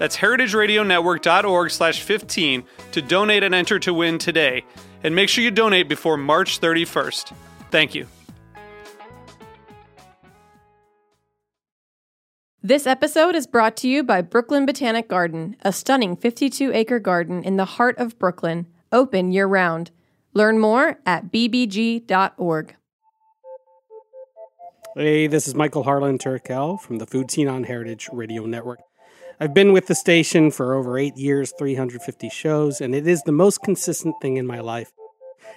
That's heritageradionetwork.org slash 15 to donate and enter to win today. And make sure you donate before March 31st. Thank you. This episode is brought to you by Brooklyn Botanic Garden, a stunning 52 acre garden in the heart of Brooklyn, open year round. Learn more at bbg.org. Hey, this is Michael Harlan Turkel from the Food Scene on Heritage Radio Network. I've been with the station for over eight years, 350 shows, and it is the most consistent thing in my life.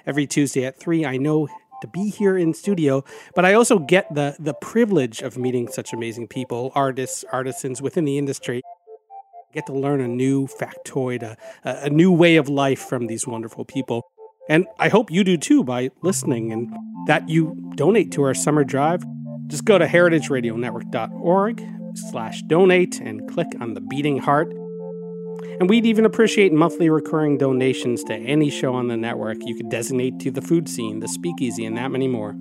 Every Tuesday at 3, I know to be here in studio, but I also get the, the privilege of meeting such amazing people, artists, artisans within the industry. Get to learn a new factoid, a, a new way of life from these wonderful people. And I hope you do too by listening and that you donate to our summer drive. Just go to heritageradionetwork.org slash donate and click on the beating heart. And we'd even appreciate monthly recurring donations to any show on the network you could designate to the food scene, the speakeasy, and that many more.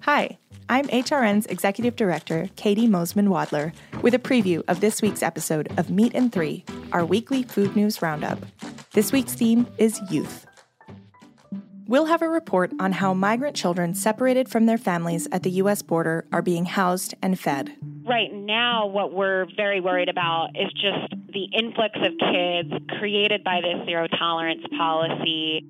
Hi, I'm HRN's Executive Director, Caity Moseman Wadler, with a preview of this week's episode of Meat and Three, our weekly food news roundup. This week's theme is youth. We'll have a report on how migrant children separated from their families at the U.S. border are being housed and fed. Right now, what we're very worried about is just the influx of kids created by this zero tolerance policy.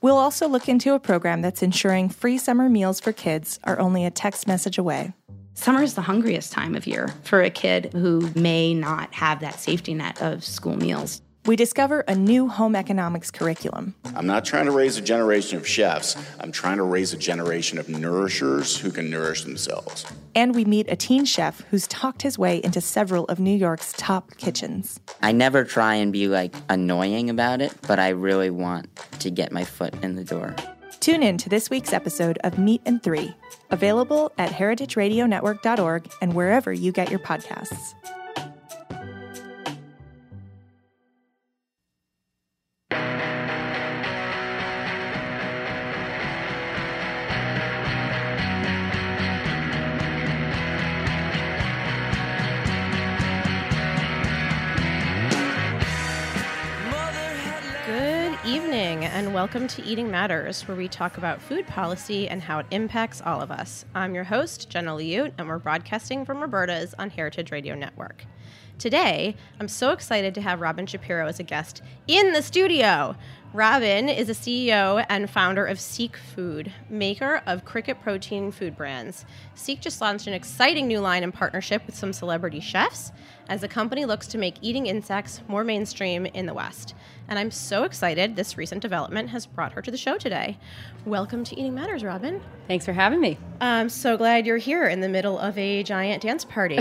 We'll also look into a program that's ensuring free summer meals for kids are only a text message away. Summer is the hungriest time of year for a kid who may not have that safety net of school meals. We discover a new home economics curriculum. I'm not trying to raise a generation of chefs. I'm trying to raise a generation of nourishers who can nourish themselves. And we meet a teen chef who's talked his way into several of New York's top kitchens. I never try and be like annoying about it, but I really want to get my foot in the door. Tune in to this week's episode of Meat and Three, available at heritageradionetwork.org and wherever you get your podcasts. Welcome to Eating Matters, where we talk about food policy and how it impacts all of us. I'm your host, Jenna Liut, and we're broadcasting from Roberta's on Heritage Radio Network. Today, I'm so excited to have Robyn Shapiro as a guest in the studio. Robyn is a CEO and founder of Seek Food, maker of cricket protein food brands. Seek just launched an exciting new line in partnership with some celebrity chefs as the company looks to make eating insects more mainstream in the West. And I'm so excited this recent development has brought her to the show today. Welcome to Eating Matters, Robyn. Thanks for having me. I'm so glad you're here in the middle of a giant dance party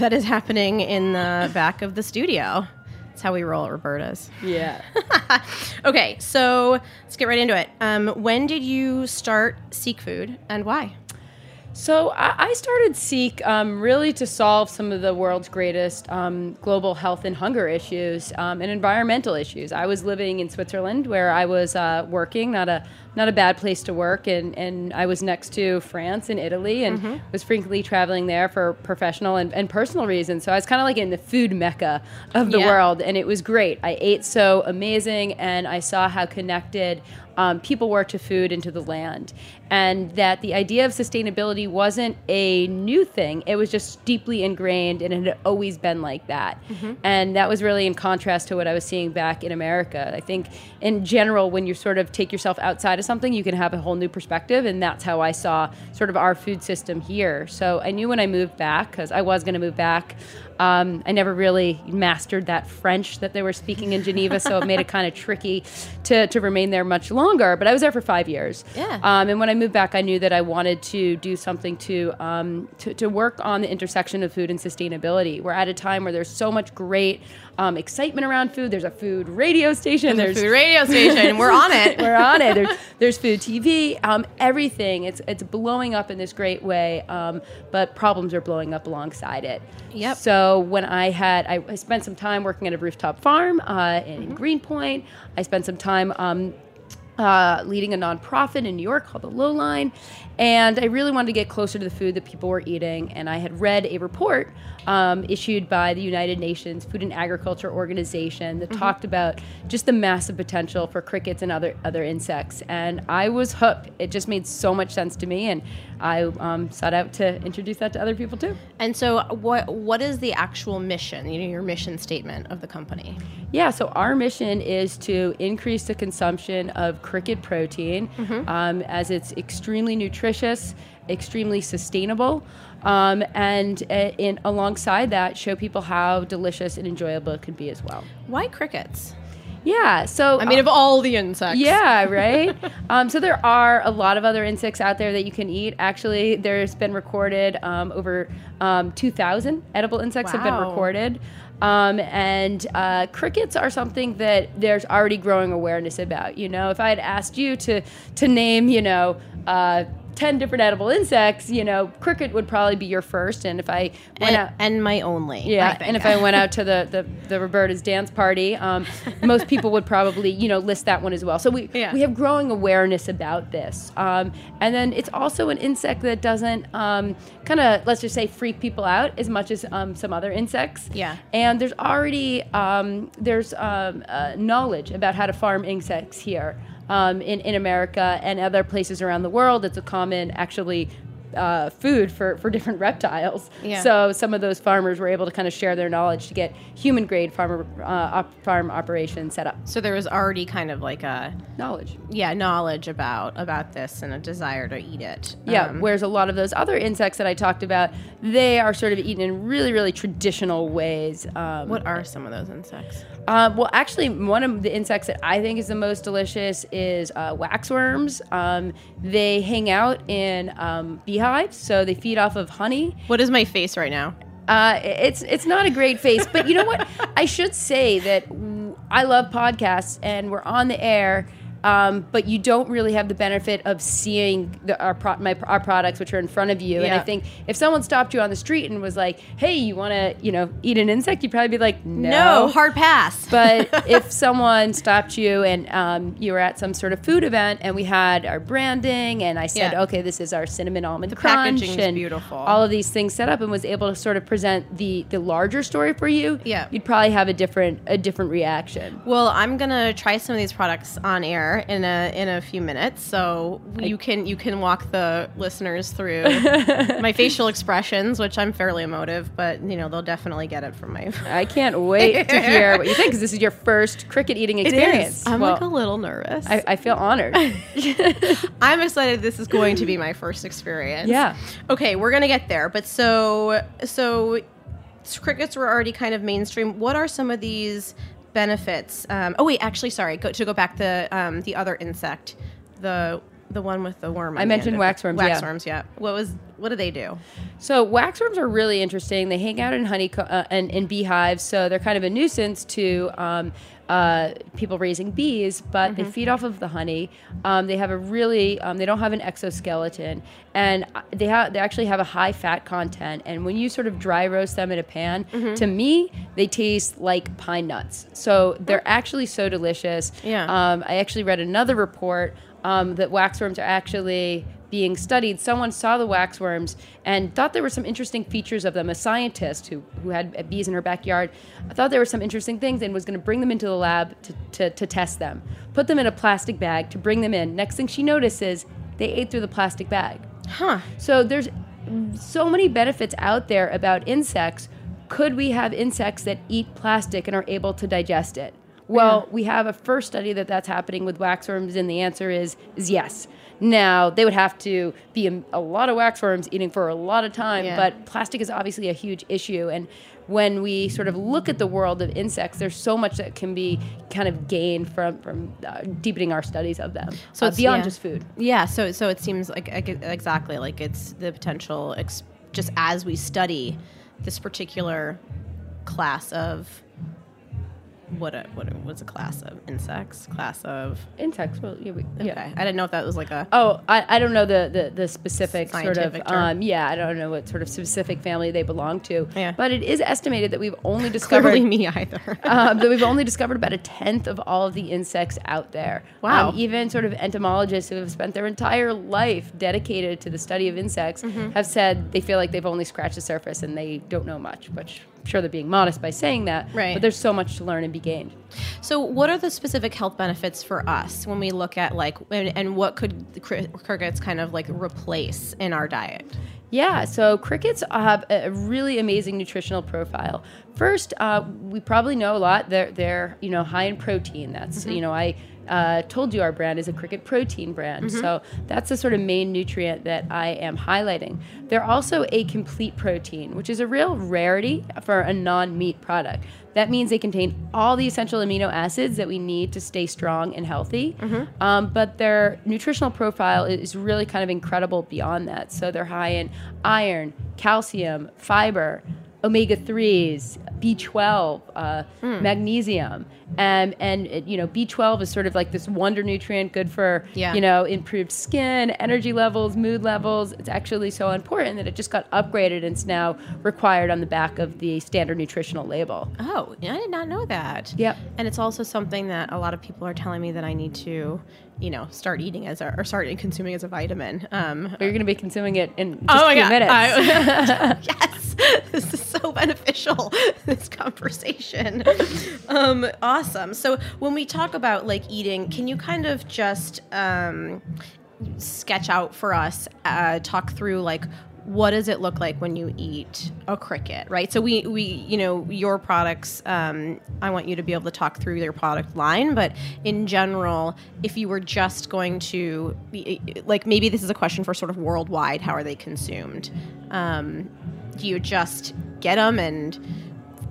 that is happening in the back of the studio. That's how we roll at Roberta's. Yeah. okay, so let's get right into it. Um, when did you start Seek Food and why? So I I started Seek um, really to solve some of the world's greatest um, global health and hunger issues um, and environmental issues. I was living in Switzerland where I was uh, working, not a not a bad place to work, and, and I was next to France and Italy, and was frequently traveling there for professional and, and personal reasons. So I was kind of like in the food mecca of the Yeah. world, and it was great. I ate so amazing, and I saw how connected um, people were to food and to the land. And that the idea of sustainability wasn't a new thing, it was just deeply ingrained and it had always been like that. Mm-hmm. And that was really in contrast to what I was seeing back in America. I think, in general, when you sort of take yourself outside of something, you can have a whole new perspective. And that's how I saw sort of our food system here. So I knew when I moved back, because I was going to move back. Um, I never really mastered that French that they were speaking in Geneva, so it made it kind of tricky to, to remain there much longer. But I was there for five years. Yeah. Um, and when I moved back, I knew that I wanted to do something to, um, to, to work on the intersection of food and sustainability. We're at a time where there's so much great um, excitement around food. There's a food radio station. There's a food radio station. We're on it. We're on it. There's, there's food TV. Um, everything. It's it's blowing up in this great way. Um, but problems are blowing up alongside it. Yep. So when I had, I, I spent some time working at a rooftop farm uh, in Mm-hmm. Greenpoint. I spent some time. Um, uh, leading a nonprofit in New York called the Low Line. And I really wanted to get closer to the food that people were eating. And I had read a report um, issued by the United Nations Food and Agriculture Organization that talked about just the massive potential for crickets and other other insects. And I was hooked. It just made so much sense to me, and I um, sought out to introduce that to other people too. And so, what what is the actual mission? You know, your mission statement of the company. Yeah, so our mission is to increase the consumption of cricket protein um, as it's extremely nutritious, extremely sustainable, um, and uh, in alongside that, show people how delicious and enjoyable it can be as well. Why crickets? Yeah, so I mean, of all the insects. yeah, right. um, so there are a lot of other insects out there that you can eat. Actually, there's been recorded um, over um, 2,000 edible insects have been recorded. Um, and uh, crickets are something that there's already growing awareness about. You know, if I had asked you to to name, you know, uh, ten different edible insects, you know, cricket would probably be your first. And if I went And, out, and my only. yeah, and if I went out to the the, the Roberta's dance party, um, most people would probably you know list that one as well. So we Yeah. we have growing awareness about this, um, and then it's also an insect that doesn't um, kind of let's just say freak people out as much as um, some other insects. Yeah. and there's already um, there's um, uh, knowledge about how to farm insects here. Um, in, in America and other places around the world, it's a common actually uh, food for, for different reptiles. Yeah. So some of those farmers were able to kind of share their knowledge to get human grade farmer uh, op- farm operations set up. so there was already kind of like a Knowledge. yeah knowledge about about this and a desire to eat it. Yeah. Um, whereas a lot of those other insects that I talked about, they are sort of eaten in really, really traditional ways. Um, what are some of those insects? Uh, well, actually, one of the insects that I think is the most delicious is uh, waxworms. Um, they hang out in um, so they feed off of honey. What is my face right now? Uh, it's it's not a great face, but you know what? I should say that I love podcasts, and we're on the air. Um, but you don't really have the benefit of seeing the, our pro- my, our products, which are in front of you. And I think if someone stopped you on the street and was like, "Hey, you want to, you know, eat an insect?" You'd probably be like, "No, hard pass. but if someone stopped you and um, you were at some sort of food event and we had our branding and I said, Yeah. okay, this is our cinnamon almond The crunch and beautiful. all of these things set up and was able to sort of present the the larger story for you, Yeah. you'd probably have a different a different reaction. Well, I'm gonna try some of these products on air in a in a few minutes, so you can you can walk the listeners through my facial expressions, which I'm fairly emotive, but you know they'll definitely get it from my. I can't wait to hear what you think because this is your first cricket eating experience. I'm Well, like a little nervous. I, I feel honored. I'm excited. This is going to be my first experience. Yeah. Okay, we're gonna get there, but so so crickets were already kind of mainstream. What are some of these benefits? Um, oh wait, actually, sorry. Go, to go back the um, the other insect, the the one with the worm. I the mentioned it. waxworms, yeah. Waxworms, yeah. What was what do they do? So waxworms are really interesting. They hang out in honey uh, and in beehives, so they're kind of a nuisance to um, uh, people raising bees. But Mm-hmm. they feed off of the honey. Um, they have a really um, they don't have an exoskeleton, and uh, they have they actually have a high fat content. And when you sort of dry roast them in a pan, Mm-hmm. to me they taste like pine nuts. So they're actually so delicious. Yeah. Um, I actually read another report um, that waxworms are actually being studied, someone saw the waxworms and thought there were some interesting features of them. A scientist who, who had bees in her backyard thought there were some interesting things and was going to bring them into the lab to, to, to test them. Put them in a plastic bag to bring them in. Next thing she notices, they ate through the plastic bag. Huh. So there's so many benefits out there about insects. Could we have insects that eat plastic and are able to digest it? Well, we have a first study that that's happening with waxworms, and the answer is is yes. Now they would have to be a, a lot of waxworms eating for a lot of time, Yeah. but plastic is obviously a huge issue. And when we sort of look at the world of insects, there's so much that can be kind of gained from from uh, deepening our studies of them. So it's- beyond yeah. just food. Yeah, so so it seems like like, exactly like it's the potential ex- just as we study this particular class of what a what a, what's a class of insects class of Insects. Well, yeah, we, okay. I didn't know if that was like a Oh, I, I don't know the, the, the specific sort of term. um, yeah I don't know what sort of specific family they belong to. Yeah. But it is estimated that we've only discovered clearly me either. uh, that we've only discovered about a tenth of all of the insects out there. Wow. Um, even sort of entomologists who have spent their entire life dedicated to the study of insects Mm-hmm. have said they feel like they've only scratched the surface and they don't know much, which sure they're being modest by saying that. Right. But there's so much to learn and be gained. So, what are the specific health benefits for us when we look at like, and, and what could crickets kind of like replace in our diet? Yeah, so crickets have a really amazing nutritional profile. First, uh, we probably know a lot. They're they're you know high in protein. That's you know I uh, told you our brand is a cricket protein brand. So that's the sort of main nutrient that I am highlighting. They're also a complete protein, which is a real rarity for a non-meat product. That means they contain all the essential amino acids that we need to stay strong and healthy. Um, but their nutritional profile is really kind of incredible beyond that. So they're high in iron, calcium, fiber, omega 3s, B12, uh, magnesium. And, and it- you know, B12 is sort of like this wonder nutrient, good for, Yeah. you know, improved skin, energy levels, mood levels. It's actually so important that it just got upgraded and it's now required on the back of the standard nutritional label. Oh, I did not know that. Yep. And it's also something that a lot of people are telling me that I need to, you know, start eating as a or start consuming as a vitamin. Um, you're going to be consuming it in just Oh a my few God. minutes. I- yes, this is so beneficial. This conversation, um, awesome. So when we talk about like eating, can you kind of just um, sketch out for us, uh, talk through like what does it look like when you eat a cricket, right? So we we you know your products. Um, I want you to be able to talk through their product line, but in general, if you were just going to be, like maybe this is a question for sort of worldwide, how are they consumed? Um, you just get them and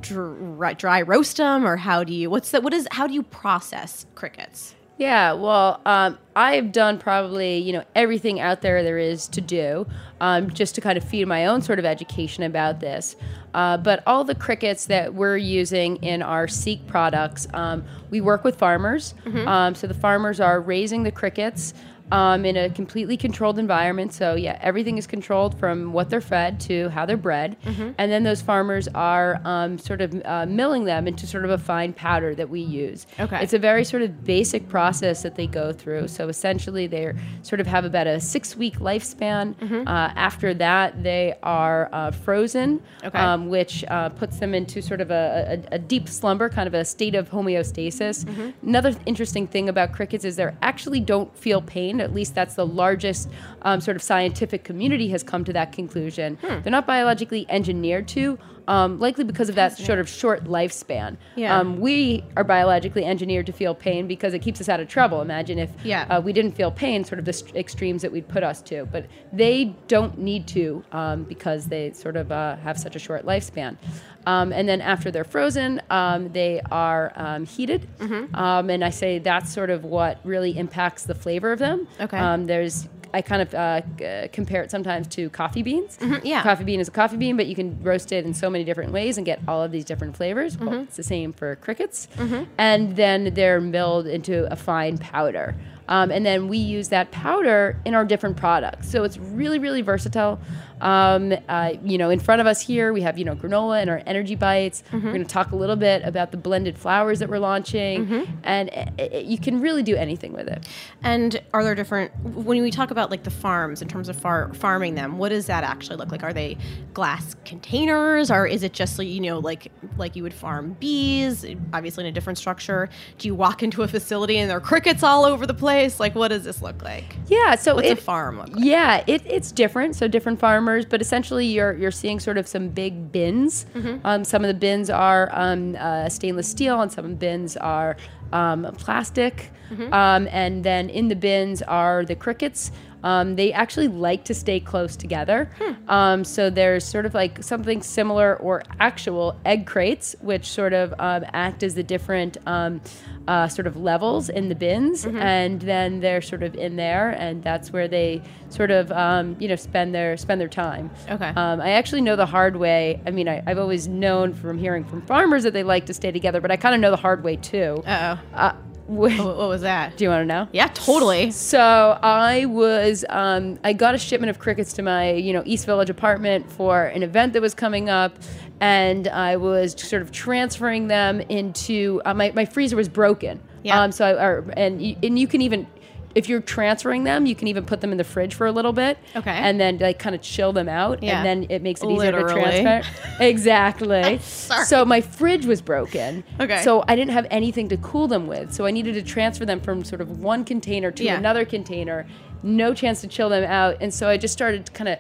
dry, dry roast them, or how do you? What's that? What is? How do you process crickets? Yeah, well, um, I've done probably you know everything out there there is to do, um, just to kind of feed my own sort of education about this. Uh, but all the crickets that we're using in our Seek products, um, we work with farmers. Um, so the farmers are raising the crickets. Um, in a completely controlled environment. So, yeah, everything is controlled from what they're fed to how they're bred. And then those farmers are um, sort of uh, milling them into sort of a fine powder that we use. Okay. It's a very sort of basic process that they go through. So essentially, they sort of have about a six week lifespan. Mm-hmm. Uh, after that, they are uh, frozen, Okay. um, which uh, puts them into sort of a, a, a deep slumber, kind of a state of homeostasis. Mm-hmm. Another th- interesting thing about crickets is they actually don't feel pain. At least that's the largest um, sort of scientific community has come to that conclusion. Hmm. They're not biologically engineered to. Um, likely because of that sort of short lifespan. Yeah. Um, we are biologically engineered to feel pain because it keeps us out of trouble. Imagine if Yeah. uh, we didn't feel pain, sort of the st- extremes that we'd put us to. But they don't need to um, because they sort of uh, have such a short lifespan. Um, and then after they're frozen, um, they are um, heated. Mm-hmm. Um, and I say that's sort of what really impacts the flavor of them. Okay. Um, there's I kind of uh, g- compare it sometimes to coffee beans. Mm-hmm, yeah. Coffee bean is a coffee bean, but you can roast it in so many different ways and get all of these different flavors. Mm-hmm. Well, it's the same for crickets. And then they're milled into a fine powder. Um, and then we use that powder in our different products. So it's really, really versatile. Um, uh, you know, in front of us here, we have, you know, granola and our energy bites. We're mm-hmm. going to talk a little bit about the blended flours that we're launching. Mm-hmm. And it, it- you can really do anything with it. And are there different when we talk about like the farms in terms of far, farming them? What does that actually look like? Are they glass containers, or is it just you know like like you would farm bees, obviously in a different structure? Do you walk into a facility and there are crickets all over the place? Like, what does this look like? Yeah, so What's a farm look like? Yeah, it, it's different. So different farmers, but essentially you're you're seeing sort of some big bins. Mm-hmm. Um, some of the bins are um, uh, stainless steel, and some of the bins are um, plastic. Mm-hmm. Um, and then in the bins are the crickets. Um, they actually like to stay close together. Hmm. Um, so there's sort of like something similar or actual egg crates, which sort of um, act as the different um, uh, sort of levels in the bins. Mm-hmm. And then they're sort of in there, and that's where they sort of um, you know spend their spend their time. Okay. Um, I actually know the hard way. I mean, I, I've always known from hearing from farmers that they like to stay together, but I kind of know the hard way too. Uh oh. Uh, What, what was that? do you want to know? Yeah, totally. So I was, um, I got a shipment of crickets to my, you know, East Village apartment for an event that was coming up, and I was sort of transferring them into uh, my my freezer was broken. Yeah. Um. So I, or, and you, and you can even. If you're transferring them, you can even put them in the fridge for a little bit. Okay. And then like kind of chill them out, Yeah. and then it makes it easier Literally. to transfer. exactly. So my fridge was broken. Okay. So I didn't have anything to cool them with. So I needed to transfer them from sort of one container to Yeah. another container. No chance to chill them out. And so I just started kind of,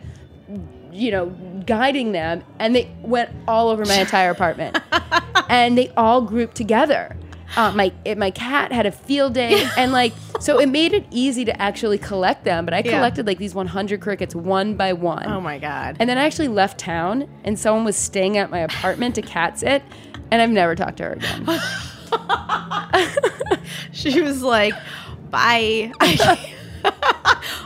you know, guiding them. And they went all over my entire apartment. and they all grouped together. Uh, my it, my cat had a field day, and like so, it made it easy to actually collect them. But I Yeah. collected like these 100 crickets one by one. Oh my god. And then I actually left town, and someone was staying at my apartment to cat sit, and I've never talked to her again. She was like, "Bye."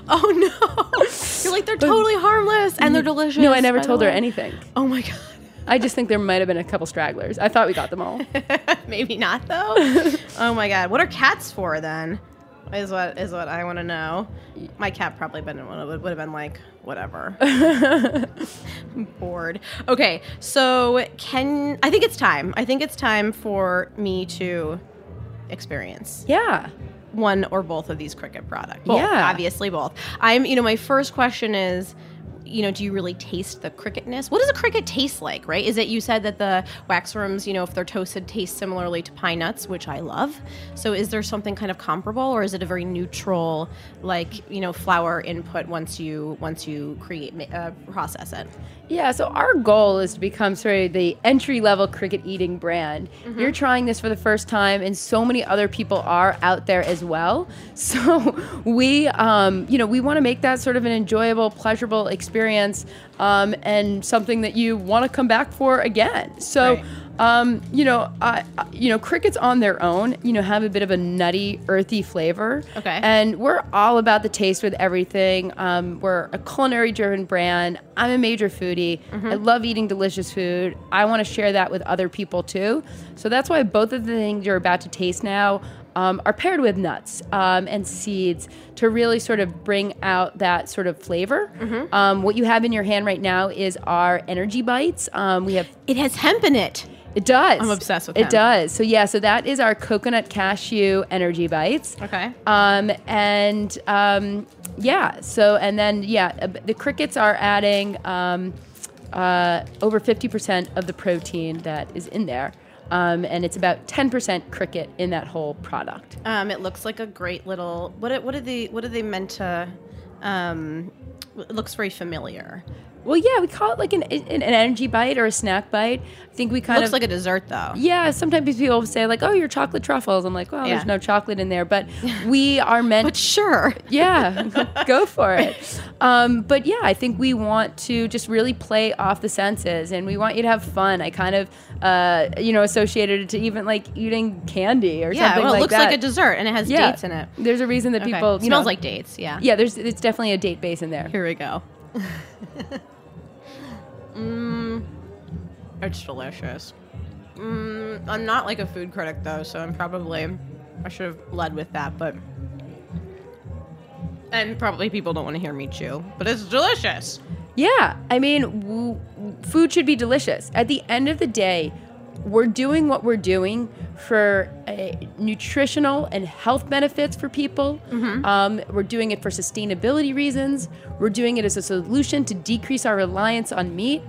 oh no! You're like they're totally harmless and they're delicious. no, I never by the told her way." anything. Oh my god. I just think there might have been a couple stragglers. I thought we got them all. Maybe not though. oh my god. What are cats for then? Is what is what I want to know. My cat probably been would, would have been like whatever. Bored. Okay, so can I think it's time. I think it's time for me to experience Yeah. one or both of these cricket products. Both, Yeah. obviously both. I'm, you know, my first question is, you know, do you really taste the cricketness? What does a cricket taste like, right? Is it you said that the wax worms, you know, if they're toasted, taste similarly to pine nuts, which I love. So is there something kind of comparable, or is it a very neutral, like you know, flour input once you once you create uh, process it? Yeah, so our goal is to become sort of the entry level cricket eating brand. You're trying this for the first time, and so many other people are out there as well. So we, um, you know, we want to make that sort of an enjoyable, pleasurable experience, um, and something that you want to come back for again. So. Right. Um, you know, I, you know, crickets on their own, you know, have a bit of a nutty, earthy flavor. Okay. And we're all about the taste with everything. Um, we're a culinary driven brand. I'm a major foodie. I love eating delicious food. I want to share that with other people too. So that's why both of the things you're about to taste now um, are paired with nuts um, and seeds to really sort of bring out that sort of flavor. Um, what you have in your hand right now is our energy bites. Um, we have It has hemp in it. It does. I'm obsessed with it. them. Does so yeah. So that is our coconut cashew energy bites. Okay. Um, and um, yeah. So and then yeah, uh, the crickets are adding um, uh, over fifty percent of the protein that is in there. Um, and it's about 10% cricket in that whole product. Um, it looks like a great little. What are- what are they? What are they meant to? Um, it looks very familiar. Well, yeah, we call it like an, an energy bite or a snack bite. I think we kind looks of looks like a dessert though. Yeah, sometimes people say like, "Oh, your chocolate truffles." I'm like, "Well, Yeah. there's no chocolate in there," but we are meant. But sure. yeah, go for it. Um, but yeah, I think we want to just really play off the senses, and we want you to have fun. I kind of, uh, you know, associated it to even like eating candy or Yeah, something well, it like looks that. like a dessert and it has Yeah. dates in it. There's a reason that Okay. people smells know, like dates. Yeah. Yeah, there's it's definitely a date base in there. Here we go. mm, it's delicious. Mm, I'm not like a food critic though, so I'm probably I should have led with that, but and probably people don't want to hear me chew, but it's delicious. Yeah, I mean, w- food should be delicious. At the end of the day, we're doing what we're doing for uh, nutritional and health benefits for people. Um, we're doing it for sustainability reasons. We're doing it as a solution to decrease our reliance on meat.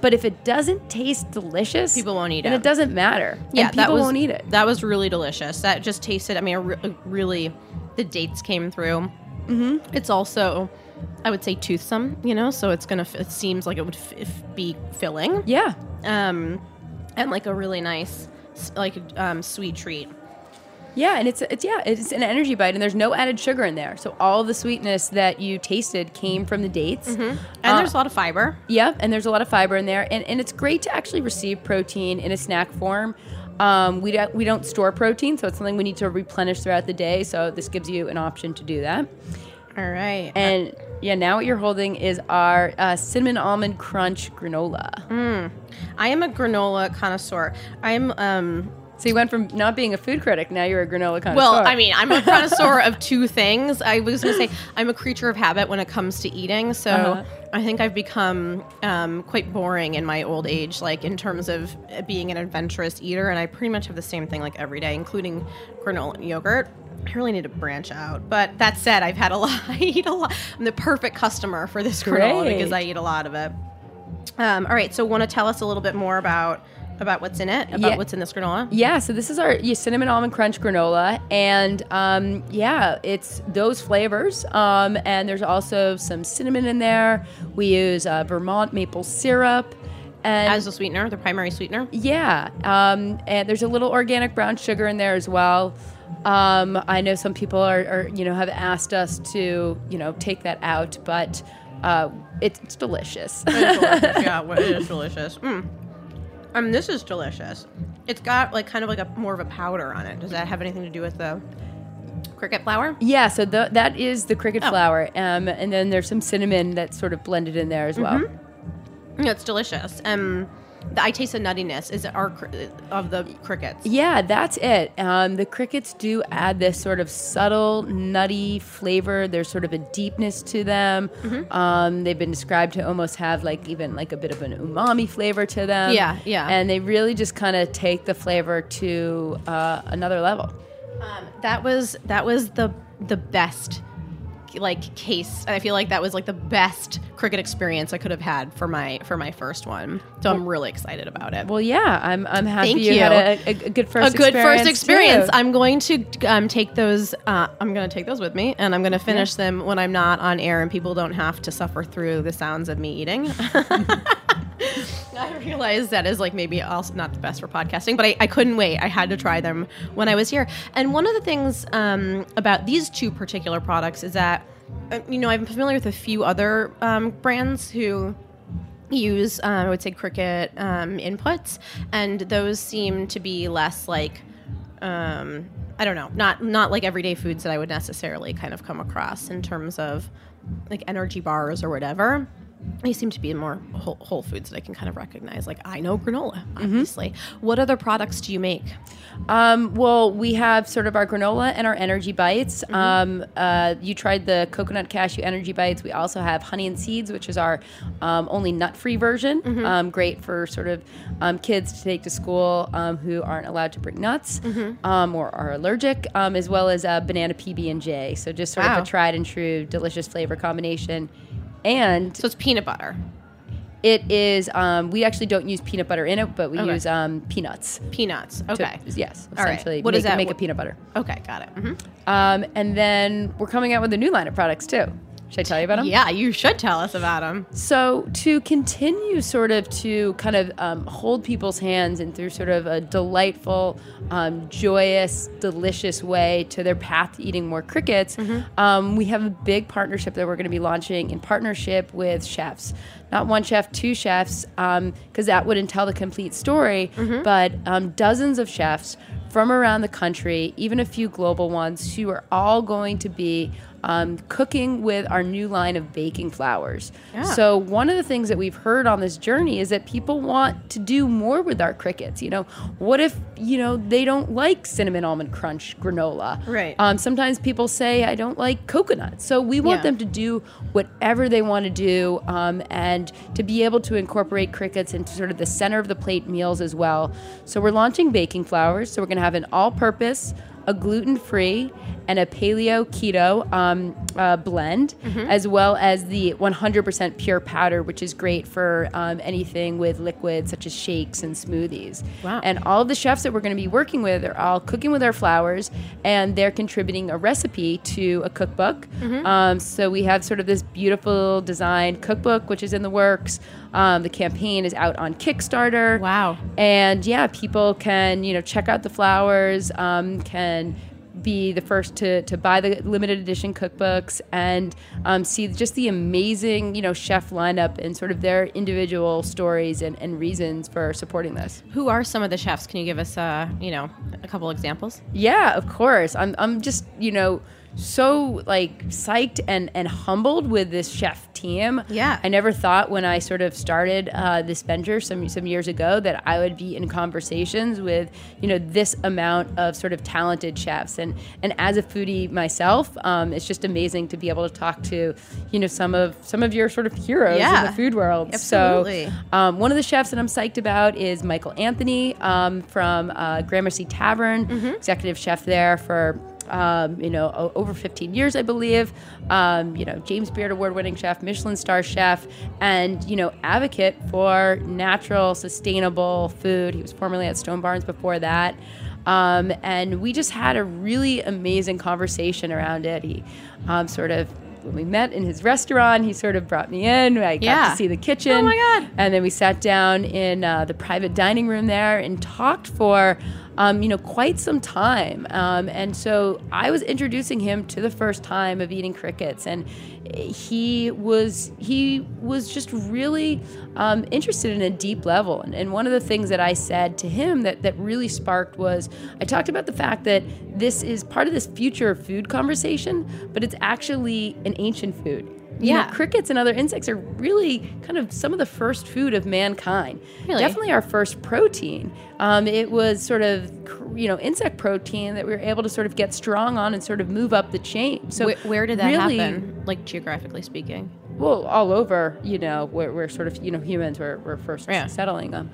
But if it doesn't taste delicious, People won't eat it. And it doesn't matter. Yeah, and people that was, won't eat it. That was really delicious. That just tasted. I mean, re- really, the dates came through. Mm-hmm. It's also, I would say, toothsome. You know, so it's gonna. f- It seems like it would f- f- be filling. Yeah. Um, and like a really nice, like um, sweet treat. Yeah, and it's it's yeah, it's an energy bite, and there's no added sugar in there. So all the sweetness that you tasted came from the dates. And Uh, there's a lot of fiber. Yep, and there's a lot of fiber in there, and, and it's great to actually receive protein in a snack form. Um, we don't we don't store protein, so it's something we need to replenish throughout the day. So this gives you an option to do that. All right. And yeah, now what you're holding is our uh, cinnamon almond crunch granola. I am a granola connoisseur. I'm um So you went from not being a food critic, now you're a granola connoisseur. Well, I mean, I'm a connoisseur of two things. I was going to say I'm a creature of habit when it comes to eating. So Uh-huh. I think I've become um, quite boring in my old age, like in terms of being an adventurous eater. And I pretty much have the same thing like every day, including granola and yogurt. I really need to branch out. But that said, I've had a lot. I eat a lot. I'm the perfect customer for this granola Great. because I eat a lot of it. Um, all right. So, want to tell us a little bit more about about what's in it? About Yeah. what's in this granola? Yeah, so this is our yeah, cinnamon almond crunch granola, and um, yeah, it's those flavors. Um, and there's also some cinnamon in there. We use uh, Vermont maple syrup, and As a sweetener, the primary sweetener. yeah, um, and there's a little organic brown sugar in there as well. Um, I know some people are, are, you know, have asked us to, you know, take that out, but uh, it's, it's delicious. yeah, well, it is delicious. Mm. Um, this is delicious. It's got like kind of like a more of a powder on it. Does that have anything to do with the cricket flour? Yeah, so the, that is the cricket Oh. flour, um, and then there's some cinnamon that's sort of blended in there as well. Yeah, it's delicious. Um, I taste the nuttiness. Is it our of the crickets? Yeah, that's it. Um, the crickets do add this sort of subtle, nutty flavor. There's sort of a deepness to them. Mm-hmm. Um, they've been described to almost have like even like a bit of an umami flavor to them. Yeah, yeah. And they really just kind of take the flavor to uh, another level. Um, that was that was the the best like case. I feel like that was like the best cricket experience I could have had for my for my first one. So I'm really excited about it. Well, yeah, I'm I'm happy Thank you, you. had a, a, a good first a good first experience, too. I'm going to um, take those. Uh, I'm going to take those with me, and I'm going to finish them when I'm not on air, and people don't have to suffer through the sounds of me eating. I realize that is like maybe also not the best for podcasting, but I, I couldn't wait. I had to try them when I was here. And one of the things um, about these two particular products is that, uh, you know, I'm familiar with a few other um, brands who use, uh, I would say, cricket um, inputs, and those seem to be less like, um, I don't know, not not like everyday foods that I would necessarily kind of come across in terms of like energy bars or whatever. They seem to be more whole, whole foods that I can kind of recognize. Like I know granola, obviously. What other products do you make? Um, well, we have sort of our granola and our energy bites. Mm-hmm. Um, uh, you tried the coconut cashew energy bites. We also have honey and seeds, which is our um, only nut-free version. Mm-hmm. Um, great for sort of um, kids to take to school um, who aren't allowed to bring nuts Mm-hmm. um, or are allergic, um, as well as uh, banana PB and J. So just sort Wow. of a tried and true delicious flavor combination. And So it's peanut butter, it is. Um, we actually don't use peanut butter in it, but we Okay. use um, peanuts. peanuts. to- Okay. yes. All right. Essentially, What make, is that? Make a peanut butter. Okay, got it. Mhm. Um, and then we're coming out with a new line of products too. Should I tell you about them? Yeah, you should tell us about them. So to continue sort of to kind of um, hold people's hands and through sort of a delightful, um, joyous, delicious way to their path to eating more crickets, um, we have a big partnership that we're going to be launching in partnership with chefs. Not one chef, two chefs, because that wouldn't tell the complete story, but um, dozens of chefs from around the country, even a few global ones, who are all going to be um, cooking with our new line of baking flours. Yeah. So one of the things that we've heard on this journey is that people want to do more with our crickets. You know, what if you know they don't like cinnamon almond crunch granola? Right. Um, sometimes people say I don't like coconut. So we want Yeah. them to do whatever they want to do, um, and to be able to incorporate crickets into sort of the center of the plate meals as well. So we're launching baking flours. So we're going to have an all-purpose a gluten free and a paleo keto um, uh, blend, as well as the 100% pure powder, which is great for um, anything with liquids such as shakes and smoothies. Wow. And all of the chefs that we're going to be working with are all cooking with our flours, and they're contributing a recipe to a cookbook. Um, so we have sort of this beautiful designed cookbook, which is in the works. Um, the campaign is out on Kickstarter. Wow. And yeah, people can you know check out the flowers, um, can be the first to, to buy the limited edition cookbooks and um, see just the amazing you know chef lineup and sort of their individual stories and, and reasons for supporting this. Who are some of the chefs? Can you give us, uh, you know, a couple examples? Yeah, of course. I'm I'm just, you know, so like psyched and and humbled with this chef team. Yeah. I never thought when I sort of started uh, this venture some some years ago that I would be in conversations with you know this amount of sort of talented chefs and and as a foodie myself, um, it's just amazing to be able to talk to you know some of some of your sort of heroes in the food world. Absolutely. So um, one of the chefs that I'm psyched about is Michael Anthony um, from uh, Gramercy Tavern, executive chef there for um, you know o- over 15 years, I believe. Um, you know James Beard award-winning chef, Michelin star chef, and you know advocate for natural, sustainable food. He was formerly at Stone Barns before that. Um, and we just had a really amazing conversation around it. He um, sort of when we met in his restaurant, he sort of brought me in. I got Yeah. to see the kitchen. Oh my God. And then we sat down in uh, the private dining room there and talked for, um, you know, quite some time. Um, and so I was introducing him to the first time of eating crickets, and he was he was just really um, interested in a deep level. And, and one of the things that I said to him that that really sparked was I talked about the fact that this is part of this future food conversation, but it's actually an ancient food. You know, Yeah. crickets and other insects are really kind of some of the first food of mankind. Really? Definitely our first protein. Um, it was sort of, you know, insect protein that we were able to sort of get strong on and sort of move up the chain. So Wh- where did that really, happen, like geographically speaking? Well, all over, you know, where we're sort of, you know, humans were, were first Yeah. settling them.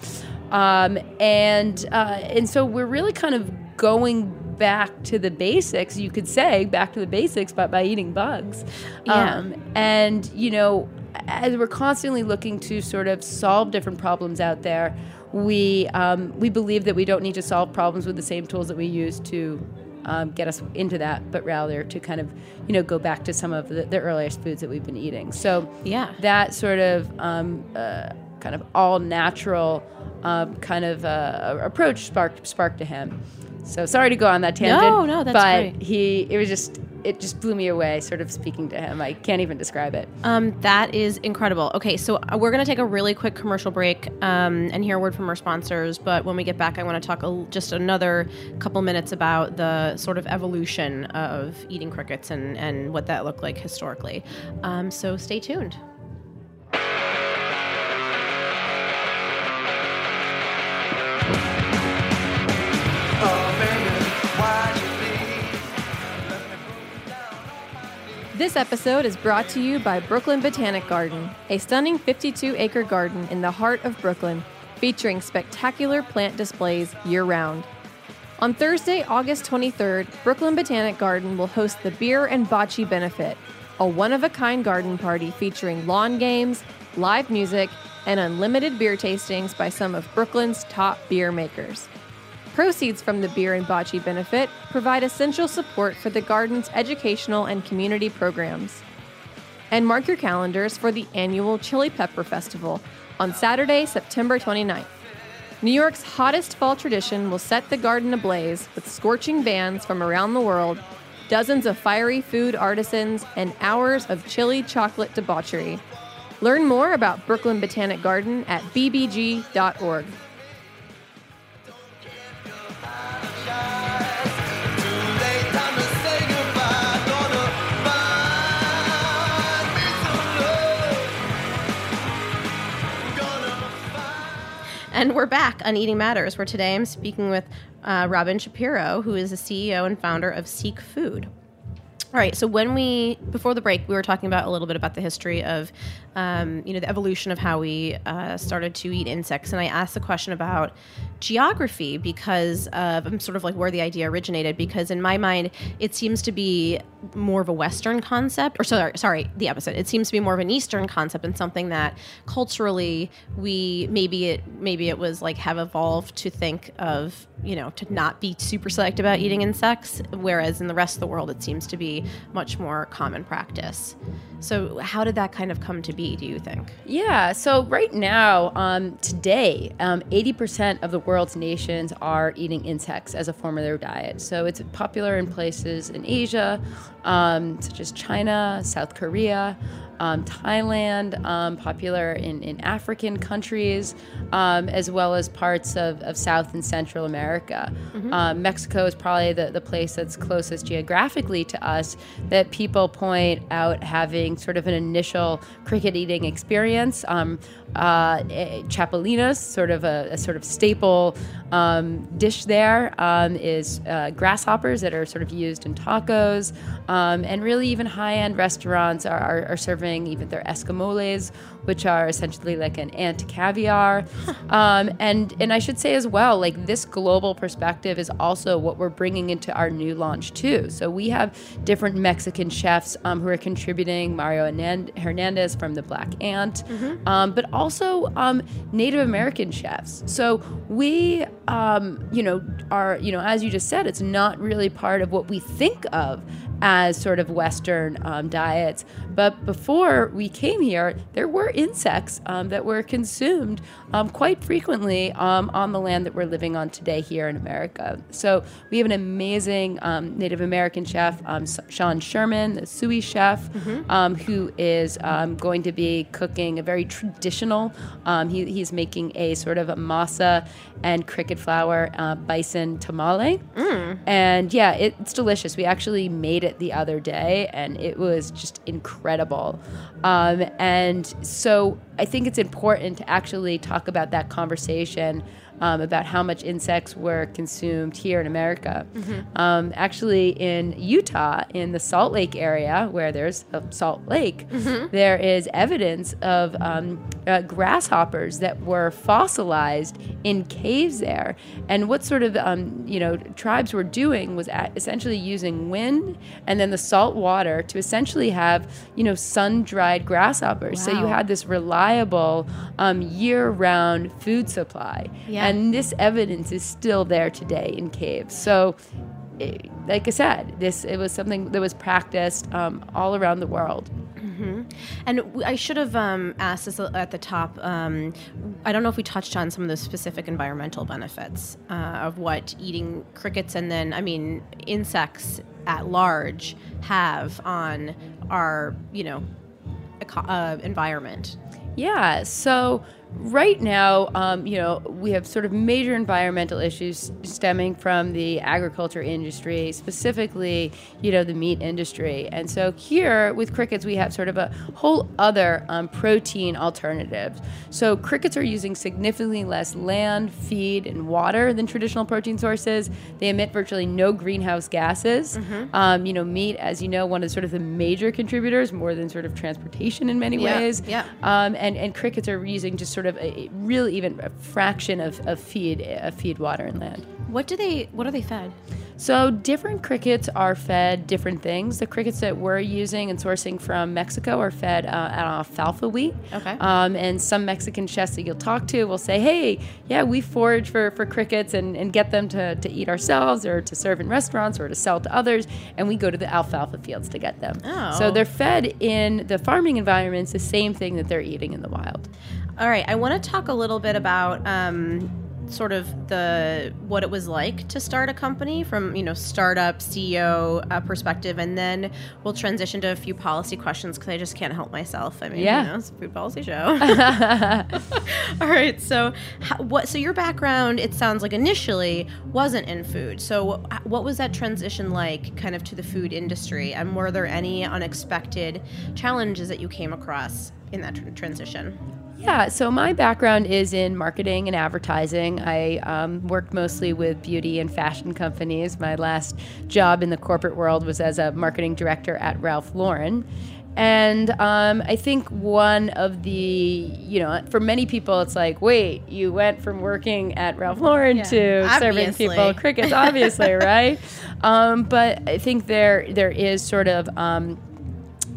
Um, and, uh, and so we're really kind of going back to the basics, you could say, back to the basics, but by eating bugs. Yeah. Um, and, you know, as we're constantly looking to sort of solve different problems out there, we, um, we believe that we don't need to solve problems with the same tools that we use to um, get us into that, but rather to kind of, you know, go back to some of the, the earliest foods that we've been eating. So Yeah. that sort of um, uh, kind of all natural um, kind of uh, approach sparked sparked to him. So sorry to go on that tangent. No, no, that's but great. he it was just it just blew me away, sort of speaking to him. I can't even describe it. Um, that is incredible. Okay, so uh, we're going to take a really quick commercial break um, and hear a word from our sponsors. But when we get back, I want to talk a, just another couple minutes about the sort of evolution of eating crickets and, and what that looked like historically. Um, so stay tuned. This episode is brought to you by Brooklyn Botanic Garden, a stunning 52 acre garden in the heart of Brooklyn, featuring spectacular plant displays year round. On Thursday, August 23rd, Brooklyn Botanic Garden will host the Beer and Bocce Benefit, a one of a kind garden party featuring lawn games, live music, and unlimited beer tastings by some of Brooklyn's top beer makers. Proceeds from the Beer and Bocce benefit provide essential support for the garden's educational and community programs. And mark your calendars for the annual Chili Pepper Festival on Saturday, September 29th. New York's hottest fall tradition will set the garden ablaze with scorching bands from around the world, dozens of fiery food artisans, and hours of chili chocolate debauchery. Learn more about Brooklyn Botanic Garden at bbg.org. And we're back on Eating Matters, where today I'm speaking with uh, Robyn Shapiro, who is the CEO and founder of Seek Food. All right. So when we before the break, we were talking about a little bit about the history of, um, you know, the evolution of how we uh, started to eat insects, and I asked the question about geography because of um, sort of like where the idea originated. Because in my mind, it seems to be more of a Western concept, or sorry, sorry, the opposite. It seems to be more of an Eastern concept and something that culturally we maybe it maybe it was like have evolved to think of, you know, to not be super select about eating insects, whereas in the rest of the world it seems to be much more common practice. So, how did that kind of come to be? Do you think? Yeah. So right now, um, today, um, 80% of the world's nations are eating insects as a form of their diet. So it's popular in places in Asia, um, such as China, South Korea um, Thailand, um, popular in, in African countries, um, as well as parts of, of South and Central America. Mm-hmm. Um, Mexico is probably the, the place that's closest geographically to us that people point out having sort of an initial cricket eating experience. Um, uh, eh, sort of a, a sort of staple um, dish there, is uh, grasshoppers that are sort of used in tacos, and really even high-end restaurants are, are, are serving serving even their escamoles, which are essentially like an ant caviar. um, and and I should say as well, like this global perspective is also what we're bringing into our new launch too. So we have different Mexican chefs um, who are contributing. Mario Hernandez from the Black Ant, mm-hmm. um, but also um, Native American chefs. So we, um, you know, are you know as you just said, it's not really part of what we think of as sort of Western um, diets. But before we came here, there were insects um, that were consumed um, quite frequently um, on the land that we're living on today here in America. So we have an amazing um, Native American chef, um, Sean Sherman, the Sioux chef, mm-hmm. who is going to be cooking a very traditional. He, he's making a sort of a masa and cricket flour uh, bison tamale. Mm. And yeah, it, it's delicious. We actually made it the other day and it was just incredible. Um, and so I think it's important to actually talk about that conversation um, about how much insects were consumed here in America. Mm-hmm. Um, actually, in Utah, in the Salt Lake area, where there's a Salt Lake, mm-hmm. there is evidence of um, uh, grasshoppers that were fossilized in caves there. And what sort of um, you know tribes were doing was essentially using wind and then the salt water to essentially have you know sun dried grasshoppers. Wow. So you had this reliable um, year round food supply. Yeah. And this evidence is still there today in caves. So, it, eh, like I said, this it was something that was practiced um, all around the world. Mm-hmm. And I should have um, asked this at the top. Um, I don't know if we touched on some of the specific environmental benefits uh, of what eating crickets and then, I mean, insects at large have on our, you know, uh, environment. Yeah. So right now, um, you know, we have sort of major environmental issues stemming from the agriculture industry, specifically, you know, the meat industry. And so here with crickets, we have sort of a whole other um, protein alternative. So crickets are using significantly less land, feed, and water than traditional protein sources. They emit virtually no greenhouse gases. Mm-hmm. Um, you know, meat, as you know, one of sort of the major contributors, more than sort of transportation in many yeah, ways. Yeah. Um, and and crickets are using just sort of a, really even a fraction of, of feed of feed water and land. What do they what are they fed? So different crickets are fed different things. The crickets that we're using and sourcing from Mexico are fed uh, alfalfa wheat. Okay. Um, and some Mexican chefs that you'll talk to will say, "Hey, yeah, we forage for, for crickets and, and get them to, to eat ourselves or to serve in restaurants or to sell to others, and we go to the alfalfa fields to get them." Oh. So they're fed in the farming environments the same thing that they're eating in the wild. All right, I want to talk a little bit about um, sort of the what it was like to start a company from you know startup CEO uh, perspective, and then we'll transition to a few policy questions because I just can't help myself. I mean, yeah, you know, it's a food policy show. All right, so how, what? So your background, it sounds like initially wasn't in food. So what was that transition like, kind of to the food industry, and were there any unexpected challenges that you came across in that tr- transition? Yeah, so my background is in marketing and advertising. I um, worked mostly with beauty and fashion companies. My last job in the corporate world was as a marketing director at Ralph Lauren. And um, I think one of the, you know, for many people, it's like, wait, you went from working at Ralph Lauren Yeah, to serving people crickets, obviously, right? Um, but I think there there is sort of um,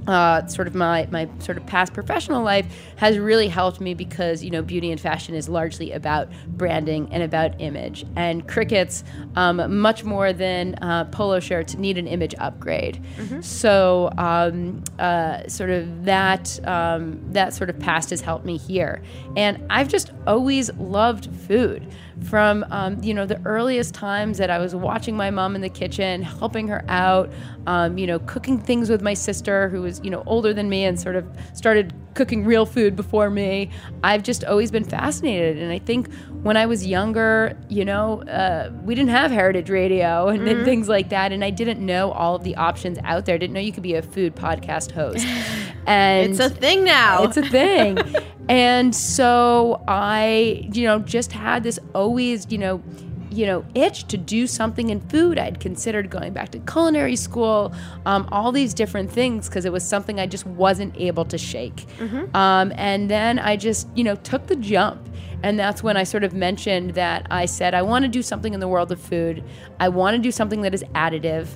uh, sort of my, my sort of past professional life has really helped me because you know beauty and fashion is largely about branding and about image. And crickets um, much more than uh, polo shirts need an image upgrade. So um, uh, sort of that um, that sort of past has helped me here. And I've just always loved food from um, you know the earliest times that I was watching my mom in the kitchen, helping her out, um, you know, cooking things with my sister who was you know older than me and sort of started cooking real food before me. I've just always been fascinated, and I think when I was younger, you know, uh, we didn't have heritage radio and, and things like that, and I didn't know all of the options out there. Didn't know you could be a food podcast host, and It's a thing now. it's a thing. and so I, you know, just had this always, you know, you know, itch to do something in food. I'd considered going back to culinary school, um, all these different things because it was something I just wasn't able to shake. Um, and then I just, you know, took the jump. And that's when I sort of mentioned that I said, I want to do something in the world of food. I want to do something that is additive.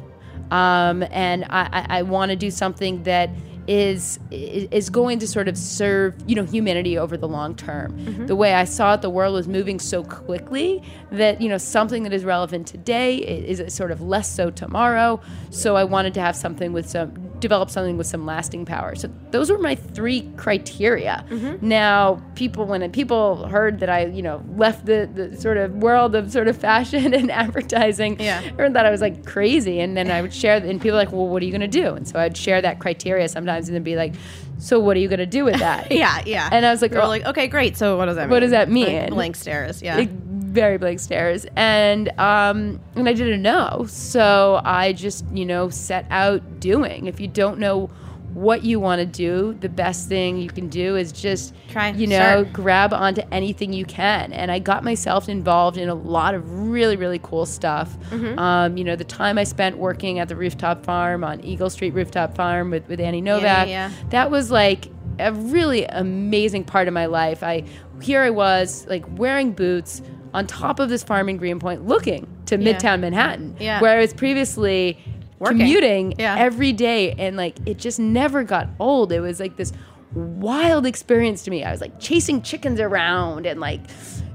Um, and I, I, I want to do something that is is going to sort of serve you know humanity over the long term. Mm-hmm. The way I saw it, the world was moving so quickly that you know something that is relevant today is, is sort of less so tomorrow. So I wanted to have something with some develop something with some lasting power. So those were my three criteria. Mm-hmm. Now people when people heard that I you know left the, the sort of world of sort of fashion and advertising, Yeah. everyone thought I was like crazy. And then I would share, and people were like, well, what are you going to do? And so I'd share that criteria sometimes and then be like, so what are you going to do with that? yeah, yeah. And I was like, were oh, like, okay, great. So what does that mean? What does that Like, mean? blank stares. Yeah. like, very blank stares. And, um, and I didn't know. So I just, you know, set out doing. If you don't know what you want to do, the best thing you can do is just Try. you know, grab onto anything you can. And I got myself involved in a lot of really, really cool stuff. Mm-hmm. Um, you know, the time I spent working at the rooftop farm on Eagle Street Rooftop Farm with, with Annie Novak, yeah. that was like a really amazing part of my life. I here I was like wearing boots on top of this farm in Greenpoint, looking to Yeah. Midtown Manhattan, Yeah. where I was previously Working. commuting Yeah. every day and like it just never got old it was like this wild experience to me i was like chasing chickens around and like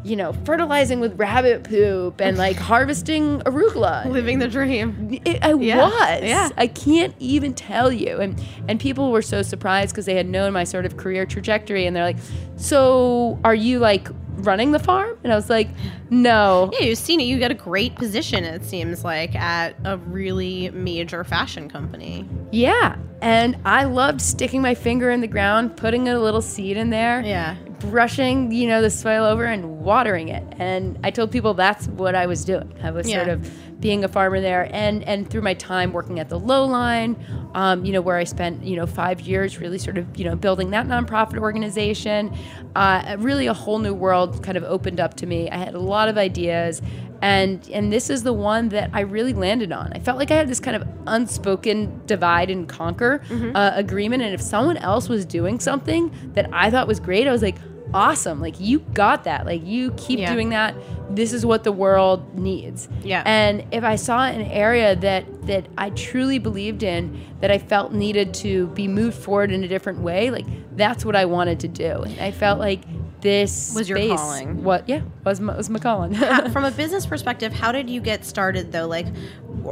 you know fertilizing with rabbit poop and like harvesting arugula Living the dream. it, I Yeah, was. yeah. I can't even tell you. And and people were so surprised because they had known my sort of career trajectory, and they're like, "So are you like running the farm?" And I was like, "No." Yeah, you've seen it. You got a great position, it seems like, at a really major fashion company. Yeah. And I loved sticking my finger in the ground, putting a little seed in there. Yeah. Brushing, you know, the soil over and watering it. And I told people that's what I was doing. I was sort of being a farmer there. And and through my time working at the Lowline, um, you know, where I spent, you know, five years really sort of, you know, building that nonprofit organization, uh, really a whole new world kind of opened up to me. I had a lot of ideas and and this is the one that I really landed on. I felt like I had this kind of unspoken divide and conquer Mm-hmm. uh, agreement, and if someone else was doing something that I thought was great, I was like, awesome! Like you got that. Like you keep Yeah. doing that. This is what the world needs. Yeah. And if I saw an area that that I truly believed in, that I felt needed to be moved forward in a different way, like that's what I wanted to do. And I felt like this Was your space calling. What? Yeah, was my, was my calling. Uh, From a business perspective, how did you get started though? Like,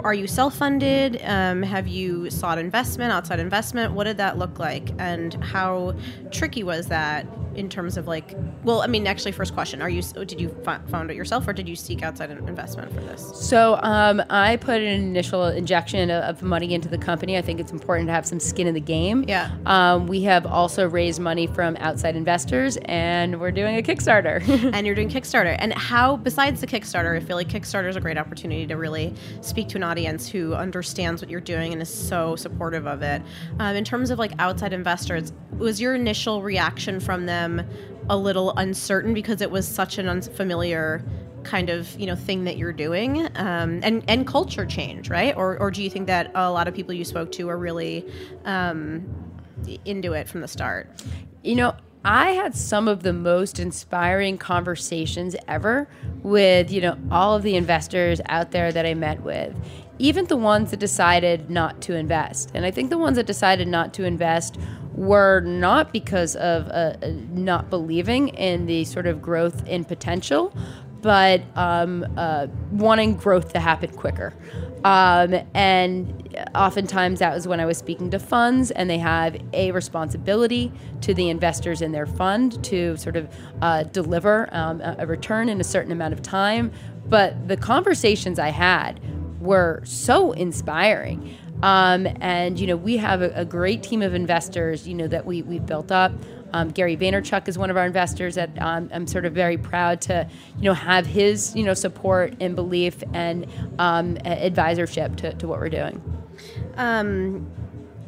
are you self funded? Um, have you sought investment, outside investment? What did that look like? And how tricky was that in terms of like, well, I mean, actually, first question: Are you did you found it yourself, or did you seek outside in- investment for this? So um, I put an initial injection of, of money into the company. I think it's important to have some skin in the game. Yeah. Um, we have also raised money from outside investors, and we're doing a Kickstarter. and you're doing Kickstarter. And how, besides the Kickstarter, I feel like Kickstarter is a great opportunity to really speak to an audience who understands what you're doing and is so supportive of it. Um, in terms of like outside investors, was your initial reaction from them? A little uncertain because it was such an unfamiliar kind of you know thing that you're doing um, and and culture change right? Or or do you think that a lot of people you spoke to are really um, into it from the start? You know I had some of the most inspiring conversations ever with, you know, all of the investors out there that I met with, even the ones that decided not to invest. And I think the ones that decided not to invest were not because of uh, uh not believing in the sort of growth in potential, but um, uh, wanting growth to happen quicker. Um, and oftentimes that was when I was speaking to funds, and they have a responsibility to the investors in their fund to sort of uh, deliver um, a return in a certain amount of time. But the conversations I had were so inspiring. Um, and you know we have a, a, great team of investors you know that we we've built up um, Gary Vaynerchuk is one of our investors that um, I'm sort of very proud to, you know, have his, you know, support and belief and um, advisorship to, to what we're doing. Um,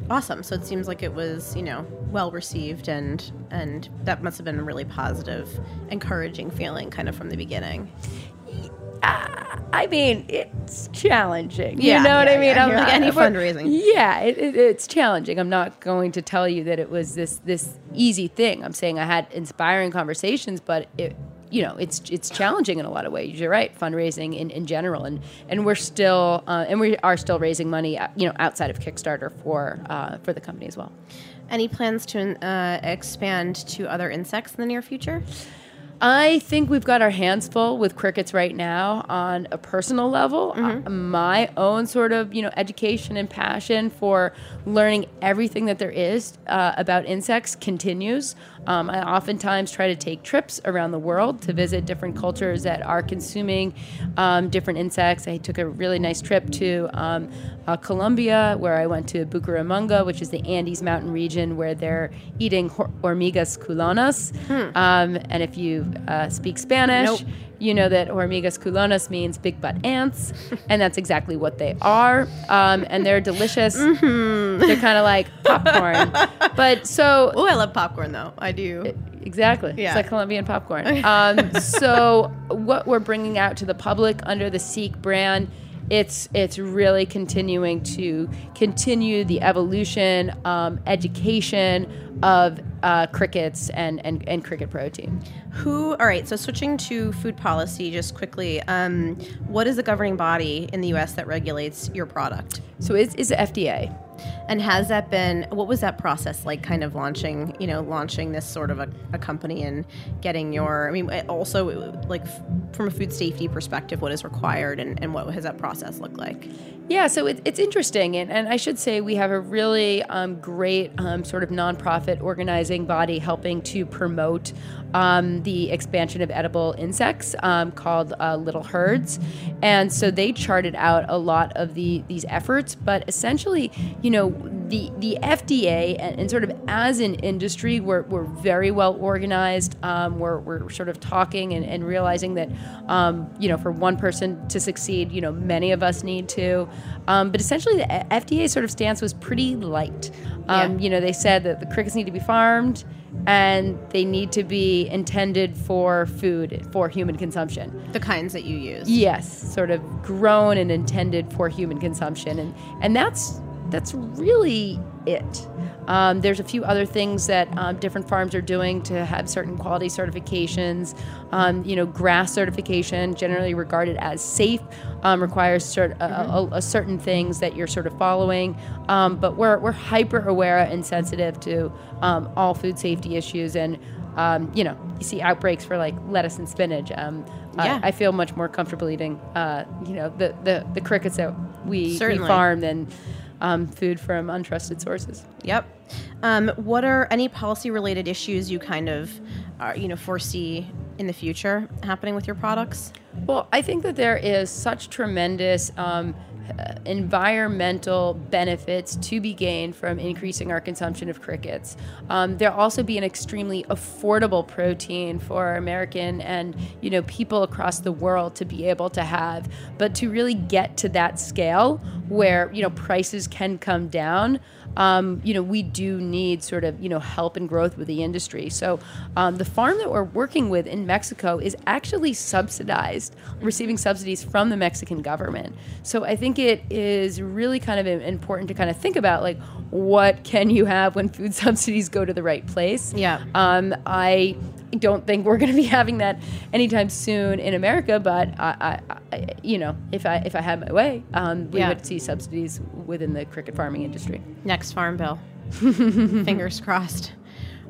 awesome. So it seems like it was, you know, well received and and that must have been a really positive, encouraging feeling kind of from the beginning. Uh, I mean, it's challenging. Yeah, you know what I mean? Yeah. like any fundraising. Yeah, it, it, it's challenging. I'm not going to tell you that it was this this easy thing. I'm saying I had inspiring conversations, but it, you know, it's it's challenging in a lot of ways. You're right, fundraising in, in general, and and we're still uh, and we are still raising money, uh, you know, outside of Kickstarter for uh, for the company as well. Any plans to uh, expand to other insects in the near future? I think we've got our hands full with crickets right now on a personal level. Mm-hmm. Uh, my own sort of, you know, education and passion for learning everything that there is uh, about insects continues. Um, I oftentimes try to take trips around the world to visit different cultures that are consuming um, different insects. I took a really nice trip to um, uh, Colombia, where I went to Bucaramanga, which is the Andes mountain region where they're eating hormigas culonas. Hmm. Um, and if you uh, speak Spanish, nope you know that hormigas culonas means big butt ants, and that's exactly what they are. Um, and they're delicious. Mm-hmm. They're kind of like popcorn. but so. Oh, I love popcorn though. I do. Exactly. Yeah. It's like Colombian popcorn. Um, so what we're bringing out to the public under the Seek brand it's it's really continuing to continue the evolution, um, education of uh, crickets and, and, and cricket protein. Who, all right, so switching to food policy just quickly, um, what is the governing body in the US that regulates your product? So it's, it's the FDA. And has that been what was that process like kind of launching, you know, launching this sort of a, a company and getting your I mean also like from a food safety perspective what is required and, and what has that process looked like? Yeah, so it, it's interesting, and, and I should say we have a really um, great um, sort of nonprofit organizing body helping to promote um, the expansion of edible insects um, called uh, Little Herds, and so they charted out a lot of the these efforts. But essentially, you know, the the FDA and, and sort of as an industry, we're, we're very well organized. Um, we're, we're sort of talking and, and realizing that um, you know for one person to succeed, you know, many of us need to. Um, but essentially, the FDA sort of stance was pretty light. Um, yeah. You know, they said that the crickets need to be farmed and they need to be intended for food for human consumption. The kinds that you use. Yes, sort of grown and intended for human consumption, and and that's that's really it. Um, there's a few other things that um, different farms are doing to have certain quality certifications. Um, you know, GRAS certification, generally regarded as safe, um, requires cert- mm-hmm. a, a, a, certain things that you're sort of following. Um, but we're, we're hyper aware and sensitive to um, all food safety issues. And, you know, you see outbreaks for like lettuce and spinach. yeah. I, I, feel much more comfortable eating, uh, you know, the, the, the crickets that we, we farm than um, food from untrusted sources. Yep. Um, what are any policy related issues you kind of, uh, you know, foresee in the future happening with your products? Well, I think that there is such tremendous um, environmental benefits to be gained from increasing our consumption of crickets. Um, there'll also be an extremely affordable protein for American and you know people across the world to be able to have. But to really get to that scale where you know prices can come down, um, you know, we do need sort of, you know, help and growth with the industry. So um, the farm that we're working with in Mexico is actually subsidized, receiving subsidies from the Mexican government. So I think it is really kind of important to kind of think about like what can you have when food subsidies go to the right place. Yeah. Um, I don't think we're going to be having that anytime soon in America, but I, I, I you know, if I if I had my way, um, we Yeah. would see subsidies within the cricket farming industry. Next farm bill. Fingers crossed.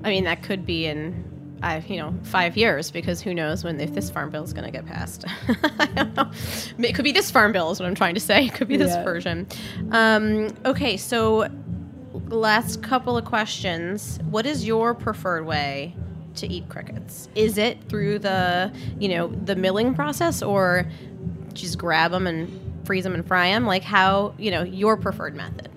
I mean, that could be in, uh, you know, five years because who knows when if this farm bill is going to get passed. I don't know. It could be this farm bill is what I'm trying to say. It could be this Yeah. version. Um, okay, so last couple of questions. What is your preferred way to eat crickets? Is it through the, you know, the milling process or just grab them and freeze them and fry them? Like how, you know, your preferred method?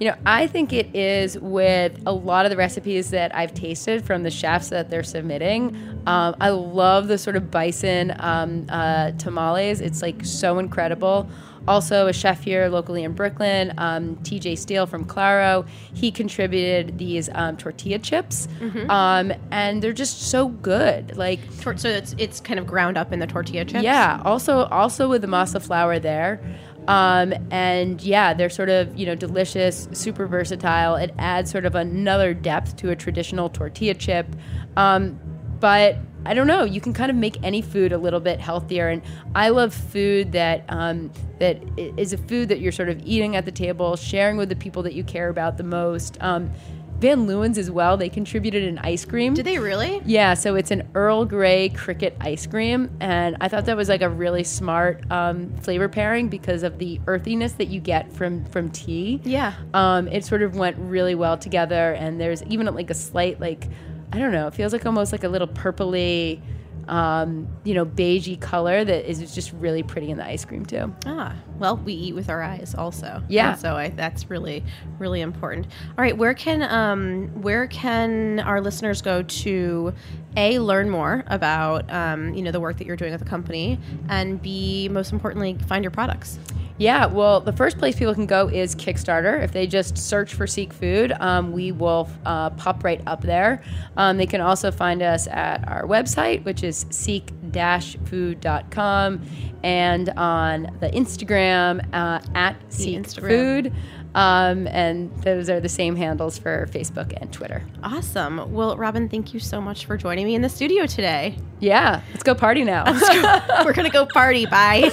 You know, I think it is with a lot of the recipes that I've tasted from the chefs that they're submitting. Um, I love the sort of bison um, uh, tamales. It's like so incredible. Also, a chef here locally in Brooklyn, um, TJ Steele from Claro, he contributed these um, tortilla chips, um, and they're just so good. Like, so it's it's kind of ground up in the tortilla chips. yeah. Also, also with the masa flour there. Um, and yeah, they're sort of you know delicious, super versatile. It adds sort of another depth to a traditional tortilla chip. Um, but I don't know. You can kind of make any food a little bit healthier, and I love food that um, that is a food that you're sort of eating at the table, sharing with the people that you care about the most. Um, Van Leeuwen's as well. They contributed an ice cream. Did they really? Yeah, so it's an Earl Grey cricket ice cream, and I thought that was like a really smart um, flavor pairing because of the earthiness that you get from from tea. Yeah. um, it sort of went really well together, and there's even like a slight like I don't know, it feels like almost like a little purpley, um, you know, beigey color that is just really pretty in the ice cream too. Ah, well, we eat with our eyes also. Yeah. And so I, that's really, really important. All right, where can um, where can our listeners go to a learn more about um, you know the work that you're doing at the company, and b most importantly find your products. Yeah, well, the first place people can go is Kickstarter. If they just search for Seek Food, um, we will uh, pop right up there. Um, they can also find us at our website, which is seek-food.com, and on the Instagram uh, at Seek Instagram. Um, and those are the same handles for Facebook and Twitter. Awesome. Well, Robyn, thank you so much for joining me in the studio today. Yeah, let's go party now. We're gonna go party. Bye.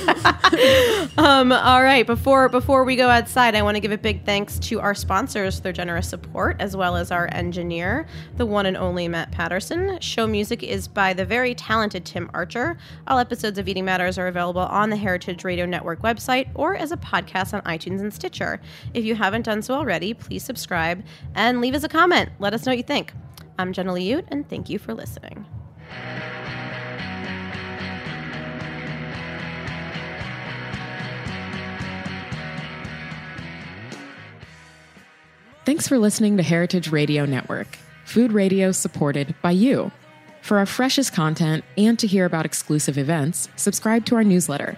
um, all right. Before before we go outside, I want to give a big thanks to our sponsors for their generous support, as well as our engineer, the one and only Matt Patterson. Show music is by the very talented Tim Archer. All episodes of Eating Matters are available on the Heritage Radio Network website or as a podcast on iTunes and Stitcher. If you haven't done so already, please subscribe and leave us a comment. Let us know what you think. I'm Jenna Liut, and thank you for listening. Thanks for listening to Heritage Radio Network, food radio supported by you. For our freshest content and to hear about exclusive events, subscribe to our newsletter.